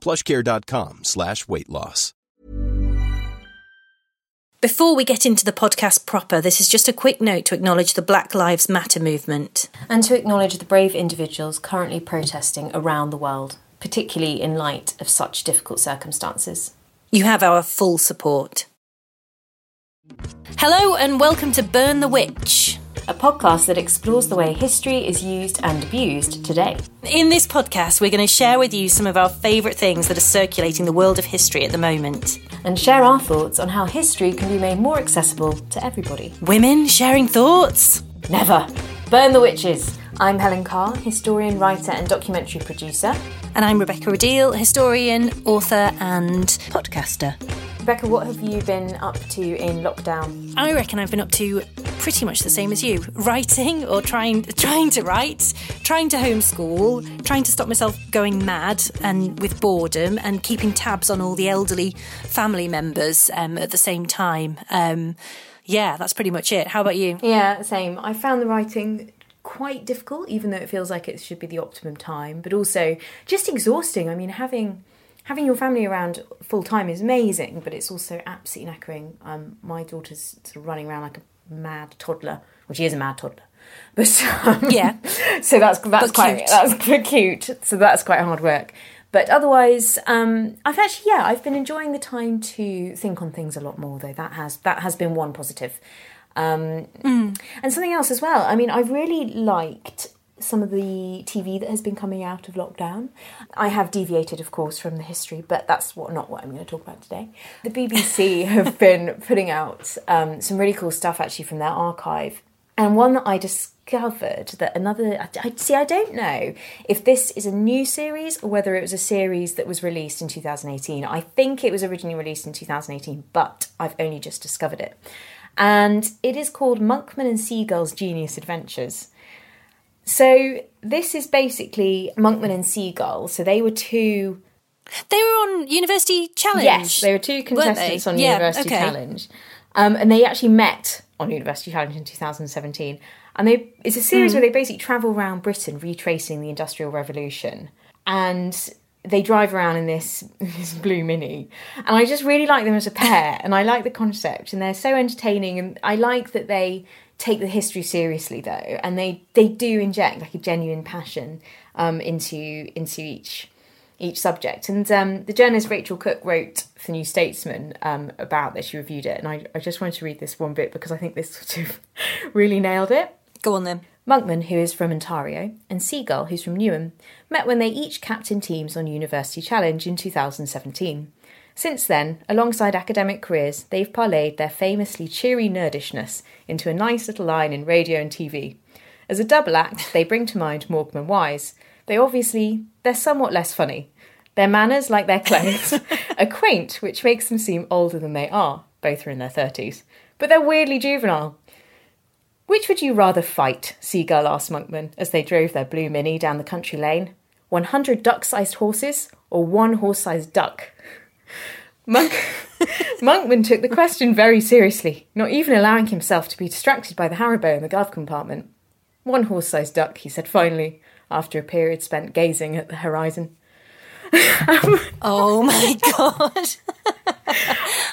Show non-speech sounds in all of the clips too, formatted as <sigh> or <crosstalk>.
plushcare.com slash weight loss. Before we get into the podcast proper, this is just a quick note to acknowledge the Black Lives Matter movement. and to acknowledge the brave individuals currently protesting around the world, particularly in light of such difficult circumstances. You have our full support. Hello and welcome to Burn the Witch. A podcast that explores the way history is used and abused today. In this podcast, we're going to share with you some of our favourite things that are circulating the world of history at the moment. And share our thoughts on how history can be made more accessible to everybody. Women sharing thoughts? Never! Burn the witches! I'm Helen Carr, historian, writer, and documentary producer. And I'm Rebecca Rideal, historian, author, and podcaster. Rebecca, what have you been up to in lockdown? I reckon I've been up to pretty much the same as you. <laughs> Writing or trying trying to write, trying to homeschool, trying to stop myself going mad and with boredom and keeping tabs on all the elderly family members um, at the same time. Um, yeah, that's pretty much it. How about you? Yeah, same. I found the writing quite difficult, even though it feels like it should be the optimum time, but also just exhausting. I mean, having having your family around full time is amazing, but it's also absolutely knackering. Um, my daughter's sort of running around like a mad toddler. Well, she is a mad toddler, but <laughs> um, Yeah. So that's that's But quite cute. that's <laughs> quite cute. So that's quite hard work. But otherwise, um, I've actually yeah, I've been enjoying the time to think on things a lot more. Though that has that has been one positive. Um, And something else as well. I mean, I've really liked some of the TV that has been coming out of lockdown. I have deviated, of course, from the history, but that's what not what I'm going to talk about today. The BBC <laughs> have been putting out um, some really cool stuff actually from their archive, and one that I discovered that another. I, I see. I don't know if this is a new series or whether it was a series that was released in 2018. I think it was originally released in 2018, but I've only just discovered it and it is called Monkman and Seagull's Genius Adventures. So this is basically Monkman and Seagull. So they were two. They were on University Challenge. Yes, they were two contestants on Yeah, University okay. Challenge, um, and they actually met on University Challenge in 2017. And they it's a series where they basically travel around Britain retracing the Industrial Revolution, and they drive around in this <laughs> this blue mini. And I just really like them as a pair, and I like the concept, and they're so entertaining, and I like that they take the history seriously though, and they they do inject like a genuine passion um, into into each each subject. And um, the journalist Rachel Cooke wrote for New Statesman um, about this. She reviewed it, and I, I just wanted to read this one bit because I think this <laughs> sort of really nailed it. Go on then. Monkman, who is from Ontario, and Seagull, who's from Newham, met when they each captained teams on University Challenge in 2017. Since then, alongside academic careers, they've parlayed their famously cheery nerdishness into a nice little line in radio and TV. As a double act, they bring to mind Morecambe and Wise. They obviously, they're somewhat less funny. Their manners, like their clothes, <laughs> are quaint, which makes them seem older than they are. Both are in their 30s. But they're weirdly juvenile. Which would you rather fight? Seagull asked Monkman as they drove their blue mini down the country lane. 100 duck sized horses or one horse sized duck? Monk- <laughs> Monkman took the question very seriously, not even allowing himself to be distracted by the Haribo in the glove compartment. One horse sized duck, he said finally, after a period spent gazing at the horizon. <laughs> Oh my god. <laughs>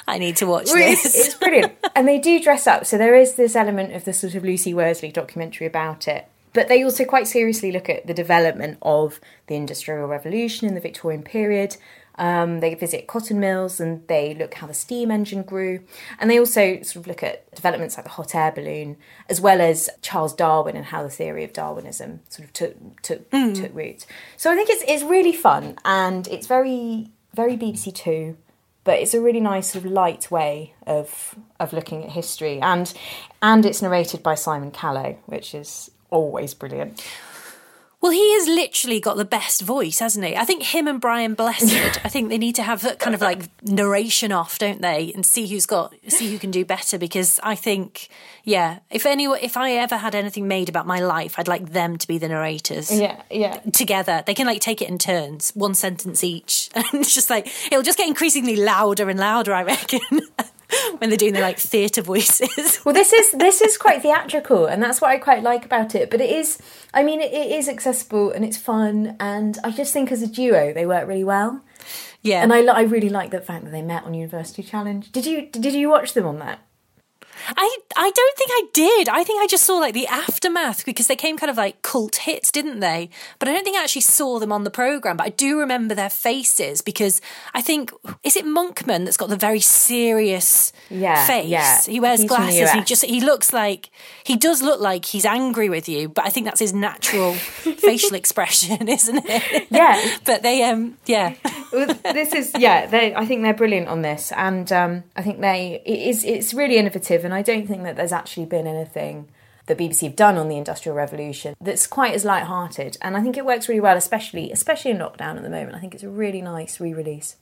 I need to watch Well, it's, this. it's brilliant. and they do dress up. So there is this element of the sort of Lucy Worsley documentary about it. But they also quite seriously look at the development of the Industrial Revolution in the Victorian period. Um, they visit cotton mills and they look how the steam engine grew. And they also sort of look at developments like the hot air balloon, as well as Charles Darwin and how the theory of Darwinism sort of took took, mm. took root. So I think it's it's really fun and it's very very BBC Two but it's a really nice sort of light way of of looking at history and and it's narrated by Simon Callow which is always brilliant well, he has literally got the best voice, hasn't he? I think him and Brian Blessed, I think they need to have that kind of like narration off, don't they? And see who's got, see who can do better. Because I think, yeah, if anyone, if I ever had anything made about my life, I'd like them to be the narrators. Yeah, yeah. Together, they can like take it in turns, one sentence each, <laughs> and it's just like it'll just get increasingly louder and louder. I reckon. <laughs> <laughs> when they're doing their like theatre voices. well, this is <laughs> this is quite theatrical, and that's what I quite like about it. But it is, I mean, it, it is accessible and it's fun, and I just think as a duo they work really well. Yeah, and I I really like the fact that they met on University Challenge. Did you did you watch them on that? I I don't think I did. I think I just saw like the aftermath because they came kind of like cult hits, didn't they? But I don't think I actually saw them on the program. But I do remember their faces because I think is it Monkman that's got the very serious yeah, face. Yeah. He wears he's glasses. He just he looks like he does look like he's angry with you, but I think that's his natural <laughs> facial expression, <laughs> isn't it? Yeah. <laughs> but they um yeah. this is yeah. They I think they're brilliant on this, and um, I think they it is it's really innovative and I don't think that there's actually been anything that BBC have done on the Industrial Revolution that's quite as light-hearted. And I think it works really well, especially especially in lockdown at the moment. I think it's a really nice re-release.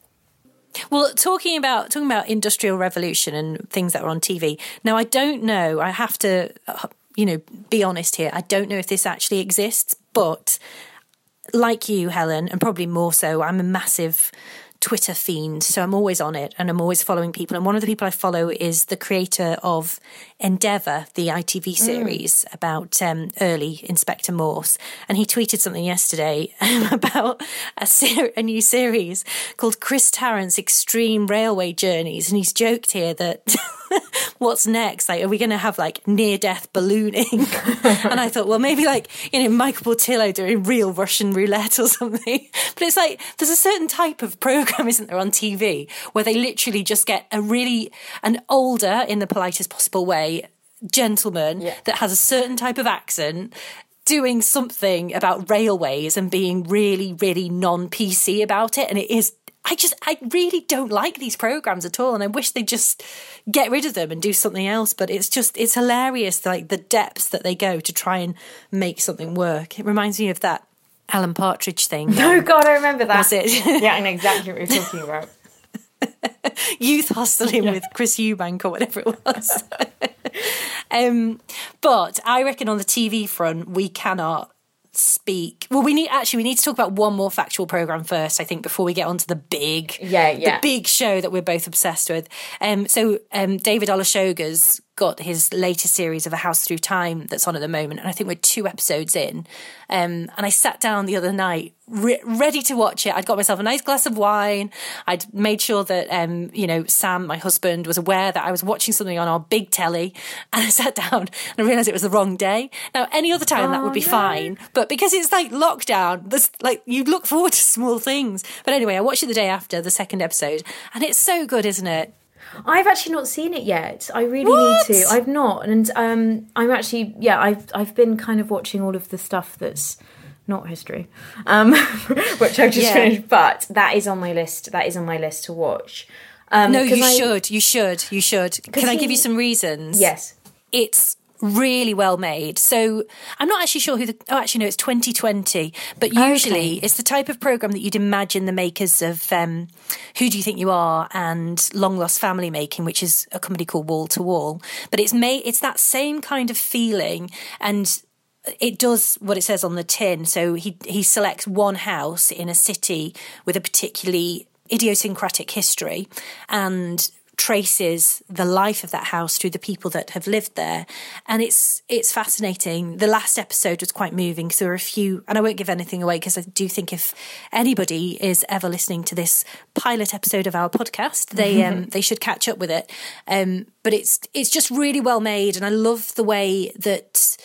Well, talking about talking about Industrial Revolution and things that are on TV. Now, I don't know. I have to, uh, you know, be honest here. I don't know if this actually exists, but like you, Helen, and probably more so, I'm a massive Twitter fiend, so I'm always on it and I'm always following people. And one of the people I follow is the creator of Endeavour, the ITV mm. series mm. about um, early Inspector Morse. And he tweeted something yesterday <laughs> about a, ser- a new series called Chris Tarrant's Extreme Railway Journeys. And he's joked here that. <laughs> what's next? Like, are we going to have like near death ballooning? <laughs> and I thought, well, maybe like, you know, Michael Portillo doing real Russian roulette or something. But it's like, there's a certain type of program, isn't there, on TV where they literally just get a really, an older, in the politest possible way, gentleman yeah. that has a certain type of accent doing something about railways and being really, really non PC about it. And it is I just, I really don't like these programs at all. And I wish they'd just get rid of them and do something else. But it's just, it's hilarious, like the depths that they go to try and make something work. It reminds me of that Alan Partridge thing. No, God, I remember that. Was it? <laughs> yeah, I know exactly what you're talking about. <laughs> Youth Hostelling yeah. with Chris Eubank or whatever it was. <laughs> um, but I reckon on the TV front, we cannot speak. Well, we need actually we need to talk about one more factual program first. I think before we get onto the big, yeah, yeah, the big show that we're both obsessed with. Um, so um, David Olusoga's got his latest series of A House Through Time that's on at the moment, and I think we're two episodes in. Um, and I sat down the other night, re- ready to watch it. I'd got myself a nice glass of wine. I'd made sure that um, you know Sam, my husband, was aware that I was watching something on our big telly, <laughs> and I sat down and I realised it was the wrong day. Now, any other time oh, that would be oh, no. fine, but because it's like lockdown, there's like you look forward to small things. But anyway, I watched it the day after the second episode, and it's so good, isn't it? I've actually not seen it yet. I really what? need to. I've not, and um, I'm actually yeah. I've I've been kind of watching all of the stuff that's not history, um, <laughs> which I've just yeah. finished. But that is on my list. That is on my list to watch. Um, no, you I, should. You should. You should. Can he, I give you some reasons? Yes. It's really well made. So I'm not actually sure who the. Oh, actually, no, it's 2020. But usually, okay. it's the type of program that you'd imagine the makers of um, Who Do You Think You Are and Long Lost Family making, which is a company called Wall to Wall. But it's made. It's that same kind of feeling and. It does what it says on the tin. So he he selects one house in a city with a particularly idiosyncratic history and traces the life of that house through the people that have lived there. And it's it's fascinating. The last episode was quite moving because there were a few and I won't give anything away because I do think if anybody is ever listening to this pilot episode of our podcast they <laughs> um they should catch up with it. Um but it's it's just really well made and I love the way that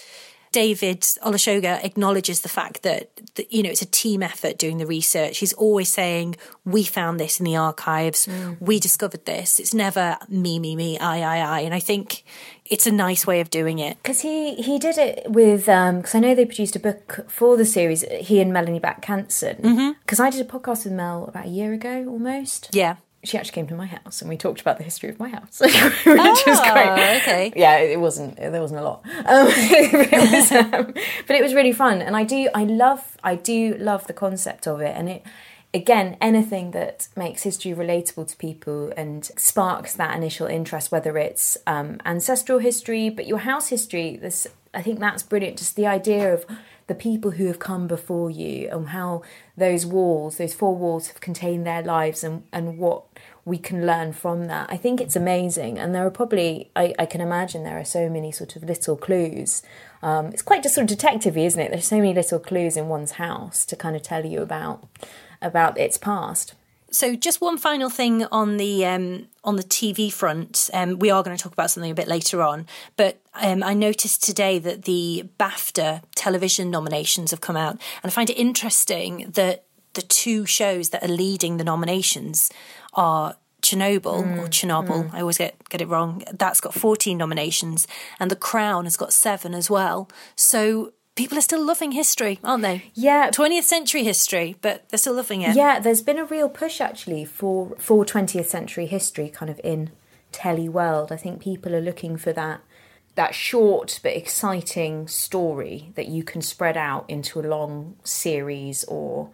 David Olusoga acknowledges the fact that, that, you know, it's a team effort doing the research. He's always saying, we found this in the archives. Mm. We discovered this. It's never me, me, me, I, I, I. And I think it's a nice way of doing it. Because he, he did it with, because um, I know they produced a book for the series, he and Melanie Backe-Hansen. Because mm-hmm. I did a podcast with Mel about a year ago almost. Yeah she actually came to my house and we talked about the history of my house, <laughs> which oh, was great. Okay. Yeah, it wasn't. There wasn't a lot, um, <laughs> but, it was, <laughs> um, but it was really fun. And I do, I love, I do love the concept of it. And it, again, anything that makes history relatable to people and sparks that initial interest, whether it's um, ancestral history, but your house history. This, I think that's brilliant. Just the idea of the people who have come before you and how those walls, those four walls, have contained their lives and, and what we can learn from that. I think it's amazing. And there are probably, I, I can imagine there are so many sort of little clues. Um, it's quite just sort of detective isn't it? There's so many little clues in one's house to kind of tell you about about its past. So, just one final thing on the um, on the TV front. Um, we are going to talk about something a bit later on, but um, I noticed today that the BAFTA television nominations have come out, and I find it interesting that the two shows that are leading the nominations are Chernobyl mm, or Chernobyl. Mm. I always get get it wrong. That's got 14 nominations, and The Crown has got seven as well. So people are still loving history, aren't they? Yeah, 20th century history, but they're still loving it. Yeah, there's been a real push actually for for 20th century history, kind of in telly world. I think people are looking for that that short but exciting story that you can spread out into a long series or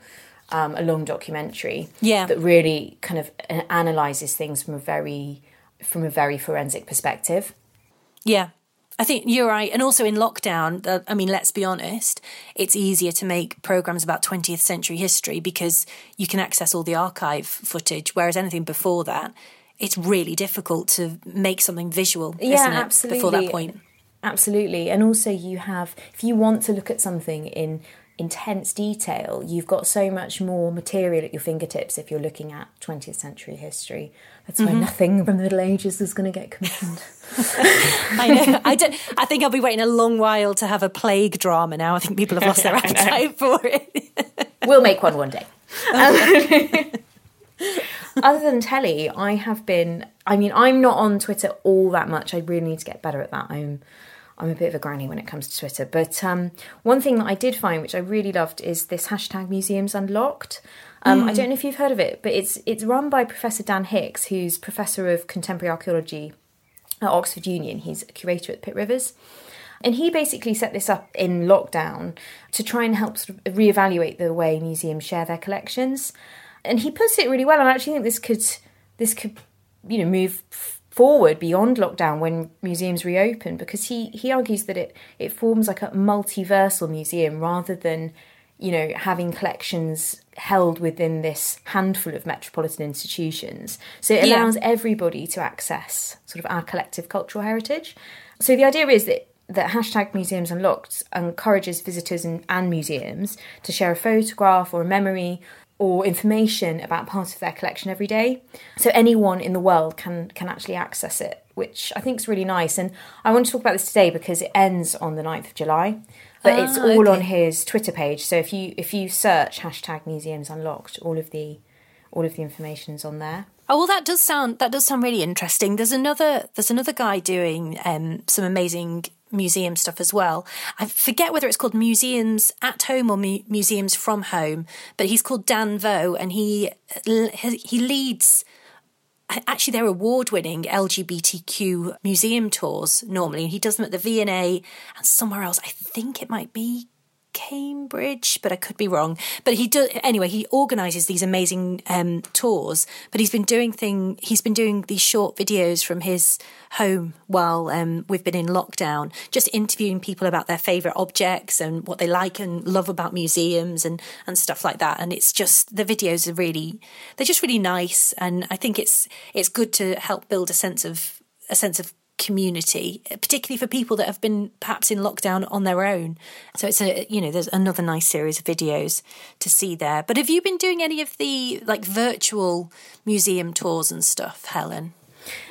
um, a long documentary. Yeah, that really kind of analyzes things from a very from a very forensic perspective. Yeah, I think you're right. And also in lockdown, I mean, let's be honest, it's easier to make programs about 20th century history because you can access all the archive footage, whereas anything before that, it's really difficult to make something visual, yeah, absolutely. before that point. Absolutely. And also, you have, if you want to look at something in intense detail, you've got so much more material at your fingertips if you're looking at 20th century history. That's why mm-hmm. nothing from the Middle Ages is going to get commissioned. <laughs> I know. I, don't, I think I'll be waiting a long while to have a plague drama now. I think people have lost their <laughs> appetite for it. <laughs> we'll make one one day. other than telly, I have been. I mean, I'm not on Twitter all that much. I really need to get better at that. I'm I'm a bit of a granny when it comes to Twitter. But um, one thing that I did find, which I really loved, is this hashtag Museums Unlocked. Um, mm. I don't know if you've heard of it, but it's it's run by Professor Dan Hicks, who's Professor of Contemporary Archaeology at Oxford Union. He's a curator at Pitt Rivers. And he basically set this up in lockdown to try and help sort of reevaluate the way museums share their collections. And he puts it really well. And I actually think this could this could you know move forward beyond lockdown when museums reopen because he, he argues that it, it forms like a multiversal museum rather than you know having collections held within this handful of metropolitan institutions so it allows yeah. everybody to access sort of our collective cultural heritage so the idea is that that hashtag museums unlocked encourages visitors and, and museums to share a photograph or a memory or information about part of their collection every day. So anyone in the world can can actually access it, which I think is really nice. And I want to talk about this today because it ends on the 9th of July. But ah, it's all okay. on his Twitter page. So if you if you search hashtag museums unlocked, all of the all of the information's on there. Oh well, that does sound that does sound really interesting. There's another there's another guy doing um, some amazing museum stuff as well. I forget whether it's called Museums at Home or Mu- Museums from Home, but he's called Dan Vo, and he he leads. Actually, they're award-winning LGBTQ museum tours normally. He does them at the V&A and somewhere else. I think it might be Cambridge, but I could be wrong. But he does anyway. He organises these amazing um, tours. But he's been doing thing. He's been doing these short videos from his home while um, we've been in lockdown, just interviewing people about their favourite objects and what they like and love about museums and and stuff like that. And it's just the videos are really they're just really nice. And I think it's it's good to help build a sense of a sense of community, particularly for people that have been perhaps in lockdown on their own. So it's a you know there's another nice series of videos to see there. But have you been doing any of the like virtual museum tours and stuff, Helen?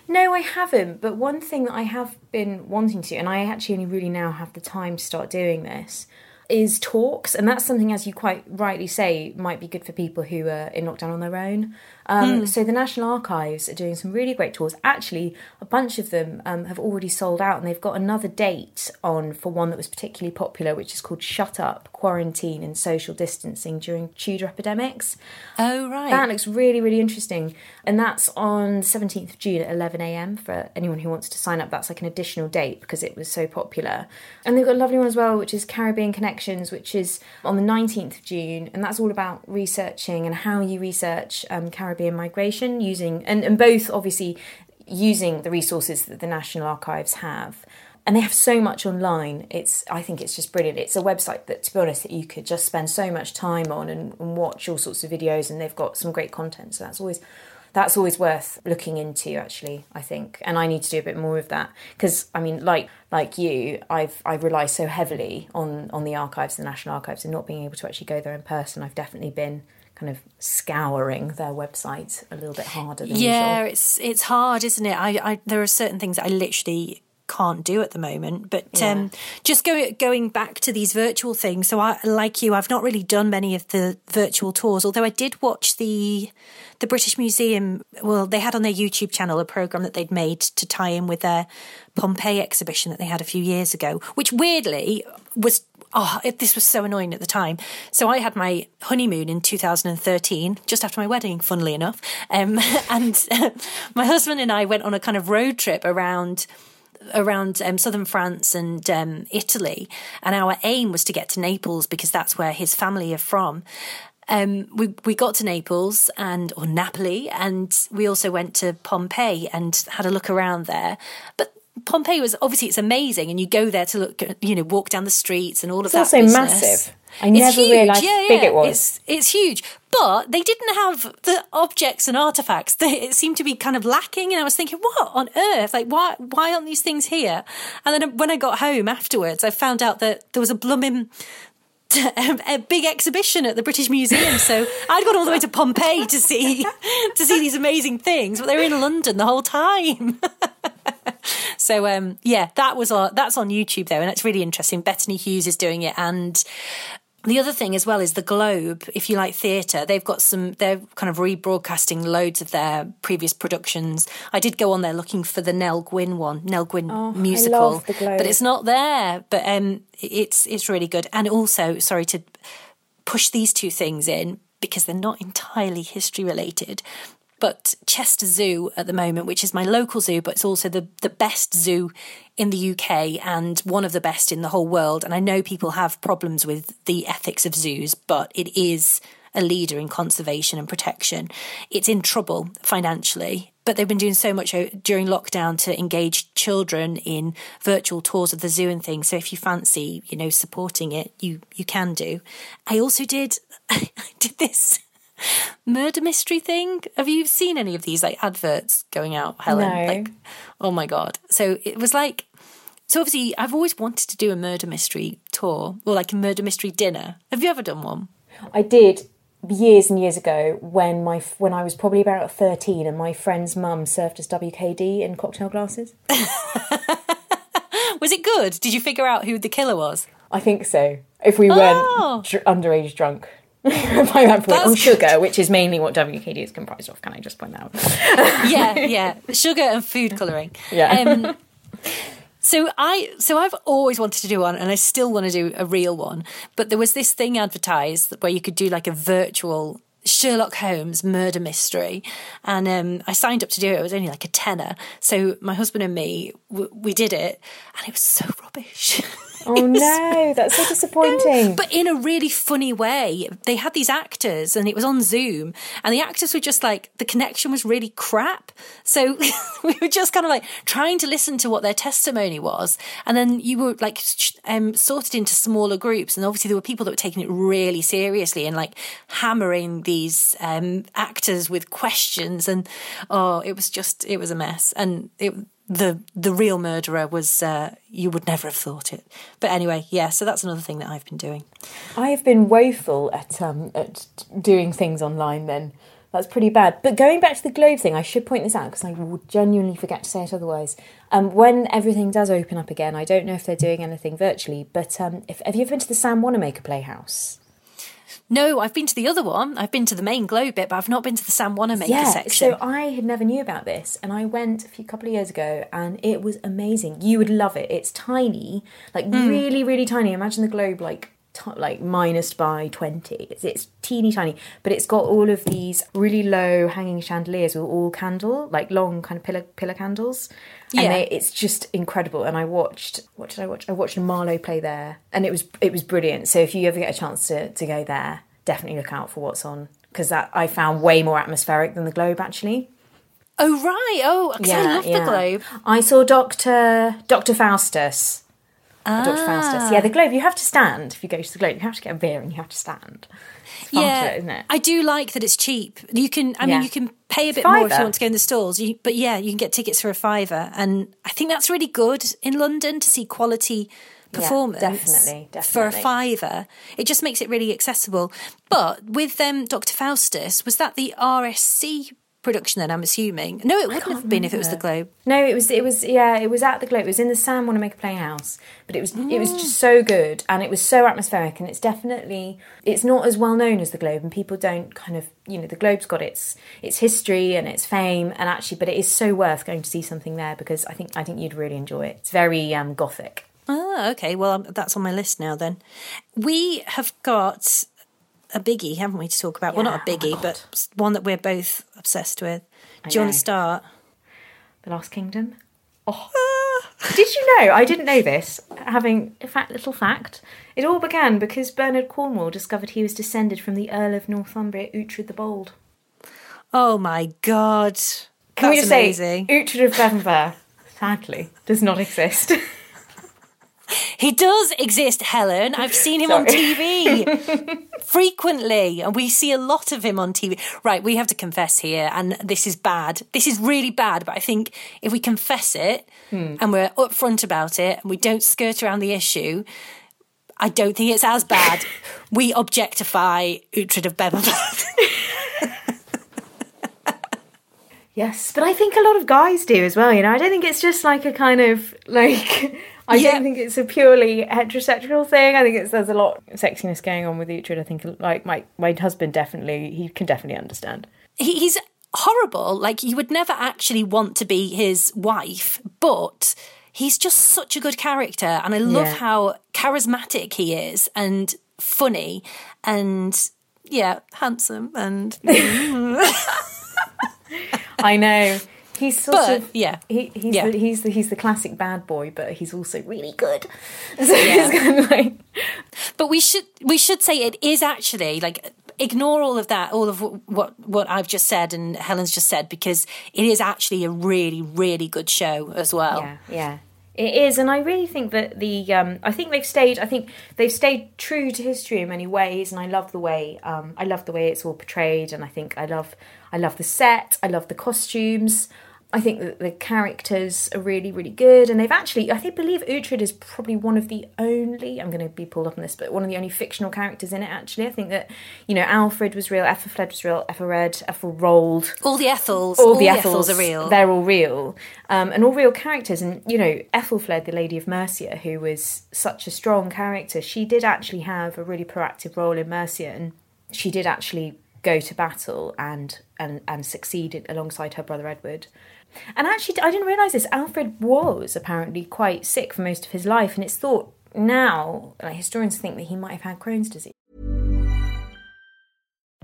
No, I haven't. But one thing that I have been wanting to, and I actually only really now have the time to start doing this, is talks, and that's something, as you quite rightly say, might be good for people who are in lockdown on their own. Um, mm. So the National Archives are doing some really great tours. Actually, a bunch of them um, have already sold out, and they've got another date on for one that was particularly popular, which is called "Shut Up: Quarantine and Social Distancing During Tudor Epidemics." Oh right, that looks really really interesting, and that's on seventeenth of June at eleven a.m. for anyone who wants to sign up. That's like an additional date because it was so popular, and they've got a lovely one as well, which is Caribbean Connections, which is on the nineteenth of June, and that's all about researching and how you research um, Caribbean Caribbean migration using, and, and both obviously using the resources that the National Archives have. And they have so much online. It's i think it's just brilliant. It's a website that to be honest that you could just spend so much time on and, and, watch all sorts of videos and they've got some great content. So that's always that's always worth looking into actually i think. And i need to do a bit more of that. Because i mean like like you i've i rely so heavily on on the archives the national archives and not being able to actually go there in person. I've definitely been kind of scouring their website a little bit harder than yeah, usual. it's it's hard, isn't it? I, I there are certain things I literally can't do at the moment. But yeah. um, just go, going back to these virtual things. So, I, like you, I've not really done many of the virtual tours. Although I did watch the the British Museum. Well, they had on their YouTube channel a program that they'd made to tie in with their Pompeii exhibition that they had a few years ago, which weirdly was oh, it, this was so annoying at the time. So I had my honeymoon in 2013, just after my wedding, funnily enough. Um, <laughs> and uh, my husband and I went on a kind of road trip around around um, southern France and um, Italy, and our aim was to get to Naples because that's where his family are from. Um, we we got to Naples and or Napoli, and we also went to Pompeii and had a look around there. But Pompeii was obviously it's amazing, and you go there to look, you know, walk down the streets and all of it's that. also business. massive. I it's never realised yeah, how big it was. It's, it's, huge, but they didn't have the objects and artifacts. They, it seemed to be kind of lacking, and I was thinking, what on earth? Like, why why aren't these things here? And then when I got home afterwards, I found out that there was a blooming <laughs> um, a big exhibition at the British Museum. So I'd gone all the way to Pompeii to see <laughs> to see these amazing things, but they were in London the whole time. <laughs> so um, yeah, that was on, that's on YouTube though, and it's really interesting. Bettany Hughes is doing it, and the other thing as well is the Globe. If you like theatre, they've got some. They're kind of rebroadcasting loads of their previous productions. I did go on there looking for the Nell Gwyn one, Nell Gwyn oh, musical, but it's not there. But um, it's it's really good. And also, sorry to push these two things in because they're not entirely history related. But Chester Zoo at the moment, which is my local zoo, but it's also the, the best zoo in the UK and one of the best in the whole world. And I know people have problems with the ethics of zoos, but it is a leader in conservation and protection. It's in trouble financially, but they've been doing so much during lockdown to engage children in virtual tours of the zoo and things. So if you fancy, you know, supporting it, you you can do. I also did <laughs> I did this murder mystery thing. Have you seen any of these like adverts going out, Helen? No. Like, oh my god! So it was like, so obviously I've always wanted to do a murder mystery tour or like a murder mystery dinner. Have you ever done one? I did years and years ago when my when I was probably about thirteen, and my friend's mum served us WKD in cocktail glasses. <laughs> was it good? Did you figure out who the killer was? I think so. If we weren't oh. dr- underage drunk. <laughs> by that point, on sugar, which is mainly what WKD is comprised of. Can I just point that out? <laughs> yeah, <laughs> yeah, sugar and food colouring. Yeah. Um, so I, so I've always wanted to do one, and I still want to do a real one. But there was this thing advertised where you could do like a virtual Sherlock Holmes murder mystery, and um, I signed up to do it. It was only like a tenner. So my husband and me, w- we did it, and it was so rubbish. <laughs> Oh no, that's so disappointing. But in a really funny way. They had these actors and it was on Zoom and the actors were just like the connection was really crap. So <laughs> we were just kind of like trying to listen to what their testimony was and then you were like um, sorted into smaller groups and obviously there were people that were taking it really seriously and like hammering these um, actors with questions and oh it was just it was a mess and it the the real murderer was uh, you would never have thought it. But anyway, yeah. So that's another thing that I've been doing. I have been woeful at um, at doing things online. Then, That's pretty bad. But going back to the globe thing, I should point this out because I will genuinely forget to say it otherwise. Um, when everything does open up again, I don't know if they're doing anything virtually, but um, if, have you ever been to the Sam Wanamaker Playhouse? No, I've been to the other one. I've been to the main globe bit, but I've not been to the Sam Wanamaker yeah, section. So I had never knew about this, and I went a few couple of years ago, and it was amazing. You would love it. It's tiny, like Hmm. really, really tiny. Imagine the globe like t- like minus by twenty. It's, it's teeny tiny, but it's got all of these really low hanging chandeliers with all candle, like long kind of pillar pillar candles. And Yeah. they, it's just incredible. And I watched what did I watch? I watched Marlowe play there, and it was it was brilliant. So if you ever get a chance to to go there, definitely look out for what's on because that I found way more atmospheric than the Globe actually. oh right, oh, 'cause I love the globe. I saw Doctor Doctor Faustus. Doctor Ah. Faustus. Yeah, the Globe. You have to stand if you go to the Globe. You have to get a beer and you have to stand. Yeah, it, isn't it? I do like that it's cheap. You can, I Yeah. mean, you can pay a bit more if you want to go in the stalls. You, but yeah, you can get tickets for a fiver, and I think that's really good in London to see quality performance. definitely, definitely, For a fiver, it just makes it really accessible. But with um, Dr. Faustus, was that the RSC production? Then I'm assuming. No, it wouldn't have been if it was the Globe. No, it was it was yeah, it was at the Globe. It was in the Sam Wanamaker Playhouse, but it was it was just so good and it was so atmospheric and it's definitely it's not as well known as the Globe and people don't kind of you know the Globe's got its its history and its fame and actually but it is so worth going to see something there because I think I think you'd really enjoy it. It's very um, gothic. Ah, okay. Well, um, that's on my list now. Then we have got a biggie, haven't we, to talk about? well, not a Yeah, oh biggie, but one that we're both obsessed with. Do you want to start? The Last Kingdom. Oh. Ah. Did you know? I didn't know this. Having a fact, little fact. It all began because Bernard Cornwell discovered he was descended from the Earl of Northumbria, Uhtred the Bold. Oh my god! Can we just amazing. say, Uhtred of Bebbanburg, sadly, does not exist. <laughs> He does exist, Helen. I've <laughs> seen him on TV <laughs> frequently, and we see a lot of him on TV. Right, we have to confess here, and this is bad. This is really bad, but I think if we confess it Hmm. and we're upfront about it and we don't skirt around the issue, I don't think it's as bad. <laughs> we objectify Uhtred of Bebbanburg. Yes, but I think a lot of guys do as well, you know. I don't think it's just like a kind of, like, <laughs> I Yeah. don't think it's a purely heterosexual thing. I think it's there's a lot of sexiness going on with Uhtred. I think, like, my, my husband definitely, he can definitely understand. he- he's horrible. Like you would never actually want to be his wife, but he's just such a good character, and I love Yeah. how charismatic he is and funny and yeah, handsome and <laughs> <laughs> I <laughs> know. He's sort But, of yeah. He, he's Yeah. the, he's the he's the classic bad boy, but he's also really good. <laughs> So it's kind of like But we should we should say it is actually like ignore all of that, all of what what I've just said and Helen's just said because it is actually a really really good show as well. yeah, yeah. It is, and I really think that the um, I think they've stayed. I think they've stayed true to history in many ways, and I love the way um, I love the way it's all portrayed, and I think I love I love the set. I love the costumes. I think that the characters are really, really good, and they've actually, I think, believe Uhtred is probably one of the only. I'm going to be pulled up on this, but one of the only fictional characters in it. Actually, I think that you know Alfred was real, Ethelfled was real, Ethelred, Ethelrold, All the Ethels, all, the Ethels, are real. They're all real, um, and all real characters. And you know, Ethelfled, the Lady of Mercia, who was such a strong character, she did actually have a really proactive role in Mercia, and she did actually go to battle and and and succeed alongside her brother Edward. And actually, I didn't realise this. Alfred was apparently quite sick for most of his life, and it's thought now, like historians think that he might have had Crohn's disease.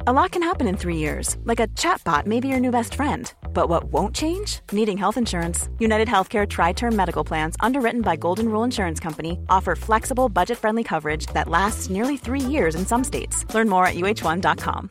A lot can happen in three years, like a chatbot may be your new best friend. But what won't change? Needing health insurance. United Healthcare Tri Term Medical Plans, underwritten by Golden Rule Insurance Company, offer flexible, budget friendly coverage that lasts nearly three years in some states. Learn more at uh1.com.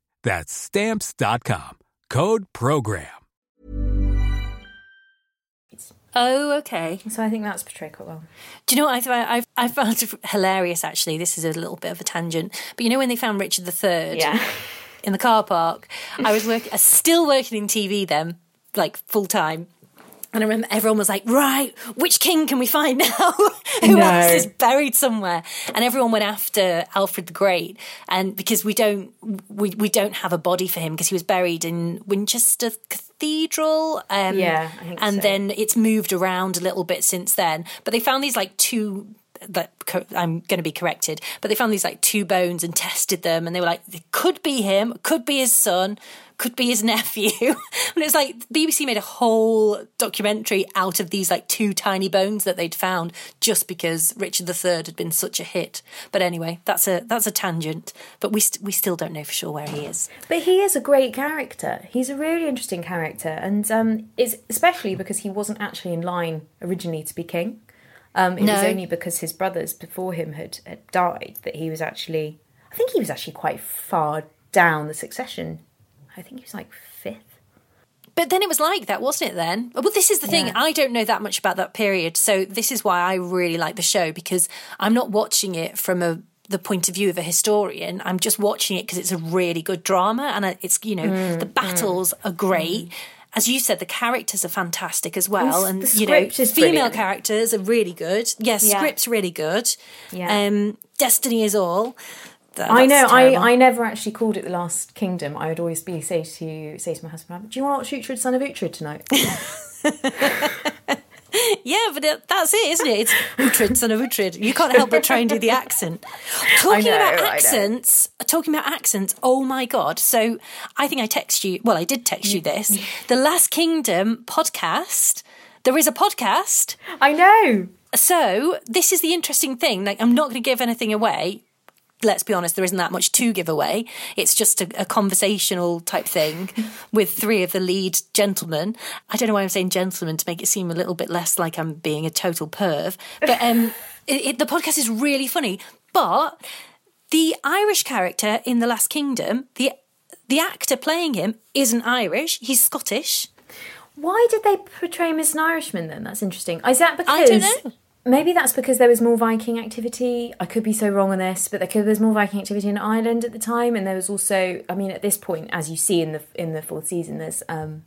That's stamps.com. Code program. Oh, okay. So I think that's portrayed quite well. Do you know what I found, I've, I found hilarious, actually? This is a little bit of a tangent. But you know when they found Richard III Yeah. in the car park? I was work, uh, still working in TV then, like full time. And I remember everyone was like, right, which king can we find now? <laughs> Who No. else is buried somewhere? And everyone went after Alfred the Great. And because we don't, we, we don't have a body for him because he was buried in Winchester Cathedral. Um, Yeah, And so. then it's moved around a little bit since then. But they found these like two that I'm going to be corrected, but they found these like two bones and tested them, and they were like, it could be him, could be his son, could be his nephew. <laughs> and it's like BBC made a whole documentary out of these like two tiny bones that they'd found just because Richard III had been such a hit. But anyway, that's a that's a tangent. But we st- we still don't know for sure where he is. But he is a great character. He's a really interesting character, and um, it's especially because he wasn't actually in line originally to be king. Um, it was only because his brothers before him had, had died that he was actually. I think he was actually quite far down the succession. I think he was like fifth. But then it was like that, wasn't it? Then, but this is the thing. Yeah. I don't know that much about that period, so this is why I really like the show because I'm not watching it from a the point of view of a historian. I'm just watching it because it's a really good drama, and it's you know Mm, the battles are great. As you said, the characters are fantastic as well, And and you know, female brilliant. characters are really good. Yes, Yeah. script's really good. Yeah. Um, Destiny is all. I know. that's I. I never actually called it the Last Kingdom. I would always be say to say to my husband, "Do you want to watch Uhtred, son of Uhtred tonight?" <laughs> <laughs> Yeah, but that's it, isn't it? It's Uhtred, son of Uhtred. You can't help but try and do the accent. <laughs> Talking know, about accents, talking about accents, oh my God. So I think I text you, well, I did text you this. The Last Kingdom podcast, there is a podcast. I know. So this is the interesting thing. Like, I'm not going to give anything away. Let's be honest, there isn't that much to give away. It's just a, a conversational type thing <laughs> with three of the lead gentlemen. I don't know why I'm saying gentlemen to make it seem a little bit less like I'm being a total perv. But um, <laughs> it, it, the podcast is really funny. But the Irish character in The Last Kingdom, the the actor playing him isn't Irish. He's Scottish. Why did they portray him as an Irishman then? That's interesting. Is that because I don't know. Maybe that's because there was more Viking activity? I could be so wrong on this, but there could, there's more Viking activity in Ireland at the time, and there was also, I mean, at this point, as you see in the in the fourth season, there's um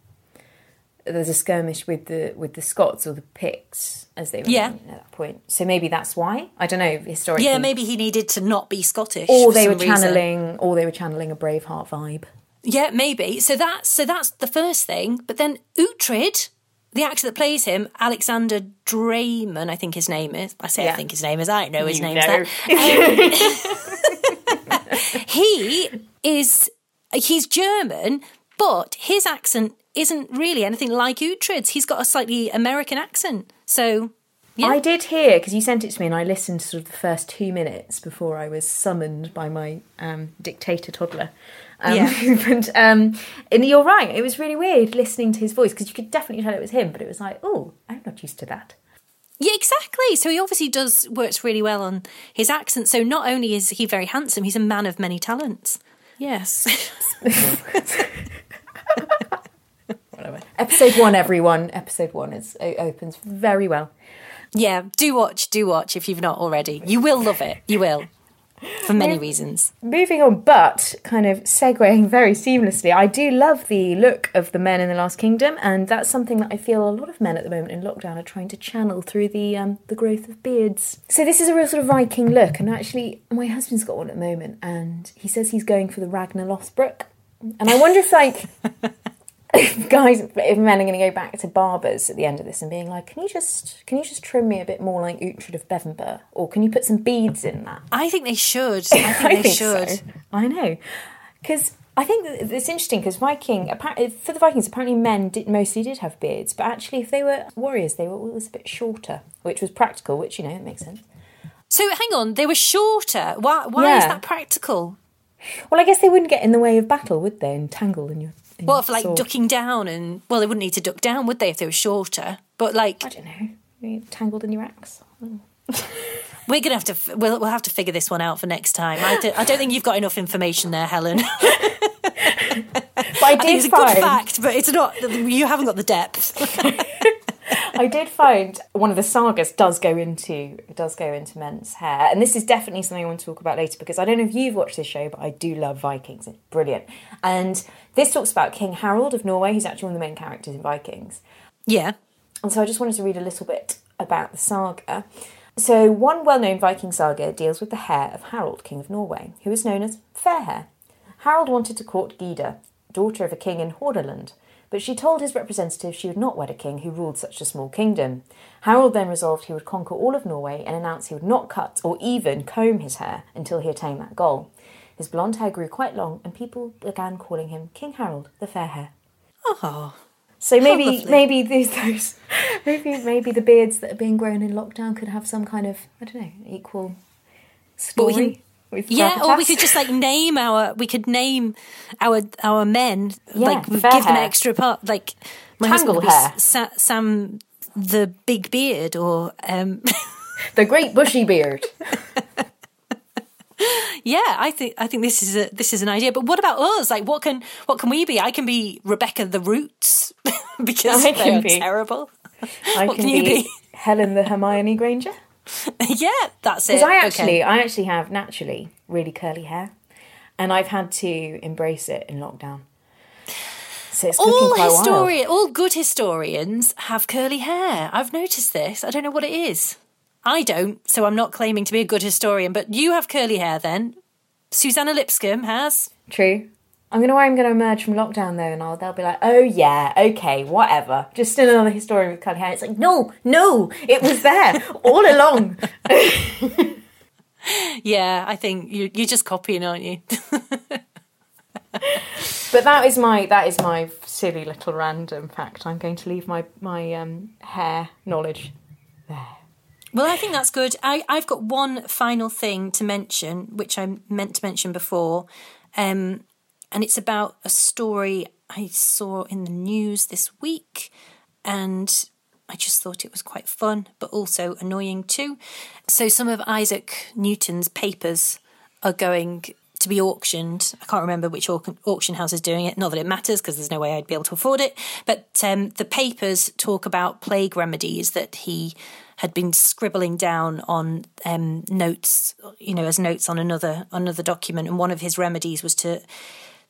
there's a skirmish with the with the Scots or the Picts as they were Yeah. at that point. So maybe that's why. I don't know historically. Yeah, maybe he needed to not be Scottish. Or they were some reason. channeling, or they were channeling a Braveheart vibe. Yeah, maybe. So that's so that's the first thing. But then Uhtred, the actor that plays him, Alexander Dreymon, I think his name is. I say I think his name is. I know his You name is that. Um, <laughs> he is he's German, but his accent isn't really anything like Uhtred's. He's got a slightly American accent. So Yeah. I did hear because you sent it to me, and I listened to sort of the first two minutes before I was summoned by my um, dictator toddler. Um, Yeah. <laughs> and, um, and you're right; it was really weird listening to his voice because you could definitely tell it was him, but it was like, oh, I'm not used to that. Yeah, exactly. So he obviously does works really well on his accent. So not only is he very handsome, he's a man of many talents. Yes. <laughs> Episode one, everyone. Episode one is it opens very well. yeah, do watch, do watch if you've not already. You will love it. You will. For many reasons. Moving on, but kind of segueing very seamlessly, I do love the look of the men in the Last Kingdom, and that's something that I feel a lot of men at the moment in lockdown are trying to channel through the um, the growth of beards. So this is a real sort of Viking look, and actually, my husband's got one at the moment, and he says he's going for the Ragnar Lothbrok, and I wonder if like. <laughs> <laughs> guys, if men are going to go back to barbers at the end of this and being like, "Can you just, can you just trim me a bit more like Uhtred of Bebbanburg, or can you put some beads in that?" I think they should. <laughs> I think they should. So. I know, because I think it's interesting because Viking, eh, for the Vikings, apparently men did mostly did have beards, but actually, if they were warriors, they were always a bit shorter, which was practical. Which you know, it makes sense. So hang on, they were shorter. Why? Why is that practical? Well, I guess they wouldn't get in the way of battle, would they? And tangle in your. What for like ducking down and well, they wouldn't need to duck down, would they, if they were shorter? But like I don't know. You tangled in your axe. <laughs> we're gonna have to f- we'll we'll have to figure this one out for next time. I don't, I don't think you've got enough information there, Helen. <laughs> But I I think it's a good fact, but it's not. You haven't got the depth. <laughs> <laughs> I did find one of the sagas does go into does go into men's hair, and this is definitely something I want to talk about later because I don't know if you've watched this show, but I do love Vikings. It's brilliant, and this talks about King Harold of Norway, who's actually one of the main characters in Vikings. Yeah. And so I just wanted to read a little bit about the saga. So, one well known Viking saga deals with the hair of Harold, King of Norway, who is known as Fairhair. Harold wanted to court Gyda, daughter of a king in Hordaland, but she told his representative she would not wed a king who ruled such a small kingdom. Harold then resolved he would conquer all of Norway and announced he would not cut or even comb his hair until he attained that goal. His blonde hair grew quite long, and people began calling him King Harold the Fair Hair. Oh. So maybe lovely. maybe these those <laughs> maybe maybe the beards that are being grown in lockdown could have some kind of I don't know equal story. With Yeah, or we could just like name our we could name our our men Yeah, like give them extra part like my Tangle husband hair. Sa- Sam the big beard or um the great bushy beard. <laughs> yeah I think I think this is a this is an idea. But what about us? Like what can what can we be? I can be Rebecca the Roots <laughs> because I they're be- terrible. I What can, can be, be? Helen the Hermione Granger <laughs> yeah that's it because I Okay. actually I actually have naturally really curly hair, and I've had to embrace it in lockdown. So it's all historian, all good historians have curly hair. I've noticed this. I don't know what it is. I don't, so I'm not claiming to be a good historian. But you have curly hair, then. Suzannah Lipscomb has. True. I'm gonna worry I'm gonna emerge from lockdown though, and I'll, they'll be like, "Oh yeah, okay, whatever." Just another historian with curly hair. It's like, no, no, it was there all along. <laughs> Yeah, I think you, you're just copying, aren't you? <laughs> But that is my that is my silly little random fact. I'm going to leave my my um, hair knowledge there. Well, I think that's good. I, I've got one final thing to mention, which I meant to mention before, um, and it's about a story I saw in the news this week, and I just thought it was quite fun, but also annoying too. So, some of Isaac Newton's papers are going to be auctioned. I can't remember which auction house is doing it. Not that it matters because there's no way I'd be able to afford it. But um, the papers talk about plague remedies that he had been scribbling down on um, notes, you know, as notes on another another document. And one of his remedies was to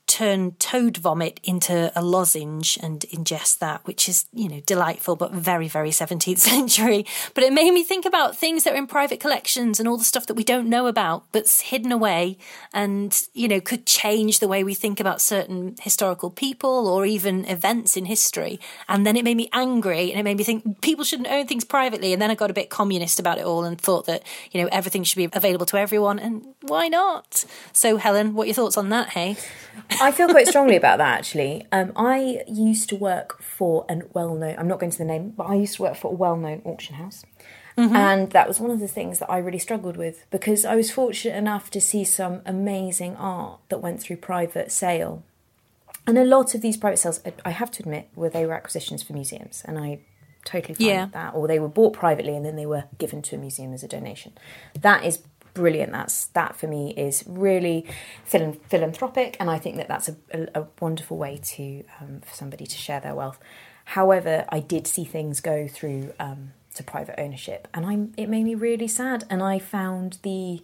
turn toad vomit into a lozenge and ingest that, which is, you know, delightful, but very, very 17th <laughs> century. But it made me think about things that are in private collections and all the stuff that we don't know about, but's hidden away and, you know, could change the way we think about certain historical people or even events in history. And then it made me angry and it made me think people shouldn't own things privately. And then I got a bit communist about it all and thought that, you know, everything should be available to everyone. And why not? So, Helen, what are your thoughts on that, hey? <laughs> I feel quite strongly about that actually. Um, I used to work for a well known, I'm not going to the name, but I used to work for a well known auction house. And that was one of the things that I really struggled with because I was fortunate enough to see some amazing art that went through private sale. And a lot of these private sales, I- I have to admit, were they were acquisitions for museums, and I totally fine Yeah. that. Or they were bought privately and then they were given to a museum as a donation. That is brilliant. That's that for me is really philan- philanthropic, and I think that that's a, a, a wonderful way to um, for somebody to share their wealth. However, I did see things go through um, to private ownership, and I it made me really sad. And I found the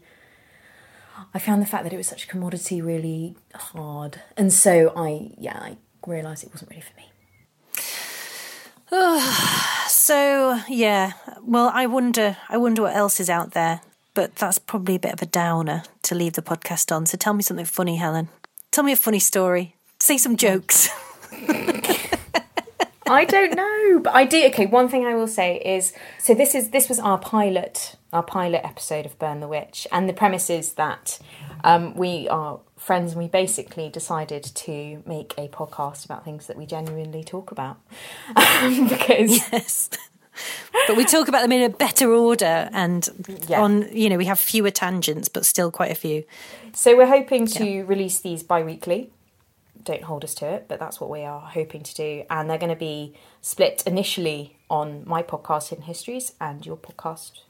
I found the fact that it was such a commodity really hard, and so I yeah I realised it wasn't really for me. <sighs> So yeah, well, I wonder, I wonder what else is out there. But that's probably a bit of a downer to leave the podcast on. So tell me something funny, Helen. Tell me a funny story. Say some jokes. <laughs> I don't know, but I do. Okay, one thing I will say is so this is this was our pilot, our pilot episode of Burn the Witch, and the premise is that um, we are friends and we basically decided to make a podcast about things that we genuinely talk about <laughs> um, because yes. But we talk about them in a better order and Yeah. on, you know, we have fewer tangents, but still quite a few. So we're hoping to release these bi-weekly. Don't hold us to it, but that's what we are hoping to do. And they're going to be split initially on my podcast, Hidden Histories, and your podcast,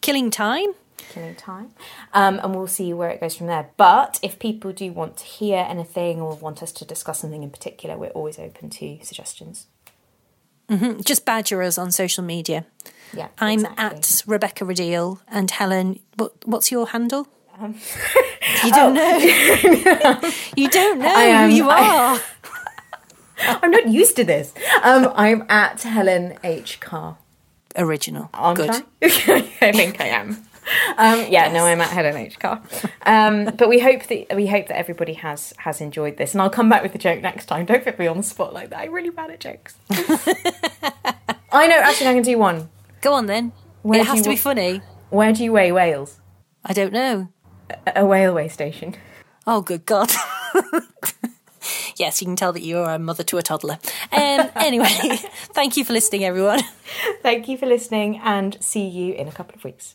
Killing time? Killing Time. Um, and we'll see where it goes from there. But if people do want to hear anything or want us to discuss something in particular, we're always open to suggestions. Just badger us on social media. Yeah, I'm exactly. at Rebecca Rideal and Helen. What, what's your handle? Um, <laughs> you don't <laughs> know. you don't <laughs> know I am- who you I- are. I'm not used to this. Um, I'm at Helen H. Carr. Original. Aren't Good. I? I think I am. Um, yeah, no, I'm at Helen H. Carr. Um, but we hope that we hope that everybody has has enjoyed this, and I'll come back with the joke next time. Don't put me on the spot like that. I'm really bad at jokes. <laughs> I know. Actually, I can do one. Go on then. Where it has to be wa- funny. Where do you weigh whales? I don't know. A railway station. Oh, good God. <laughs> yes, you can tell that you're a mother to a toddler. Um, <laughs> anyway, thank you for listening, everyone. Thank you for listening, and see you in a couple of weeks.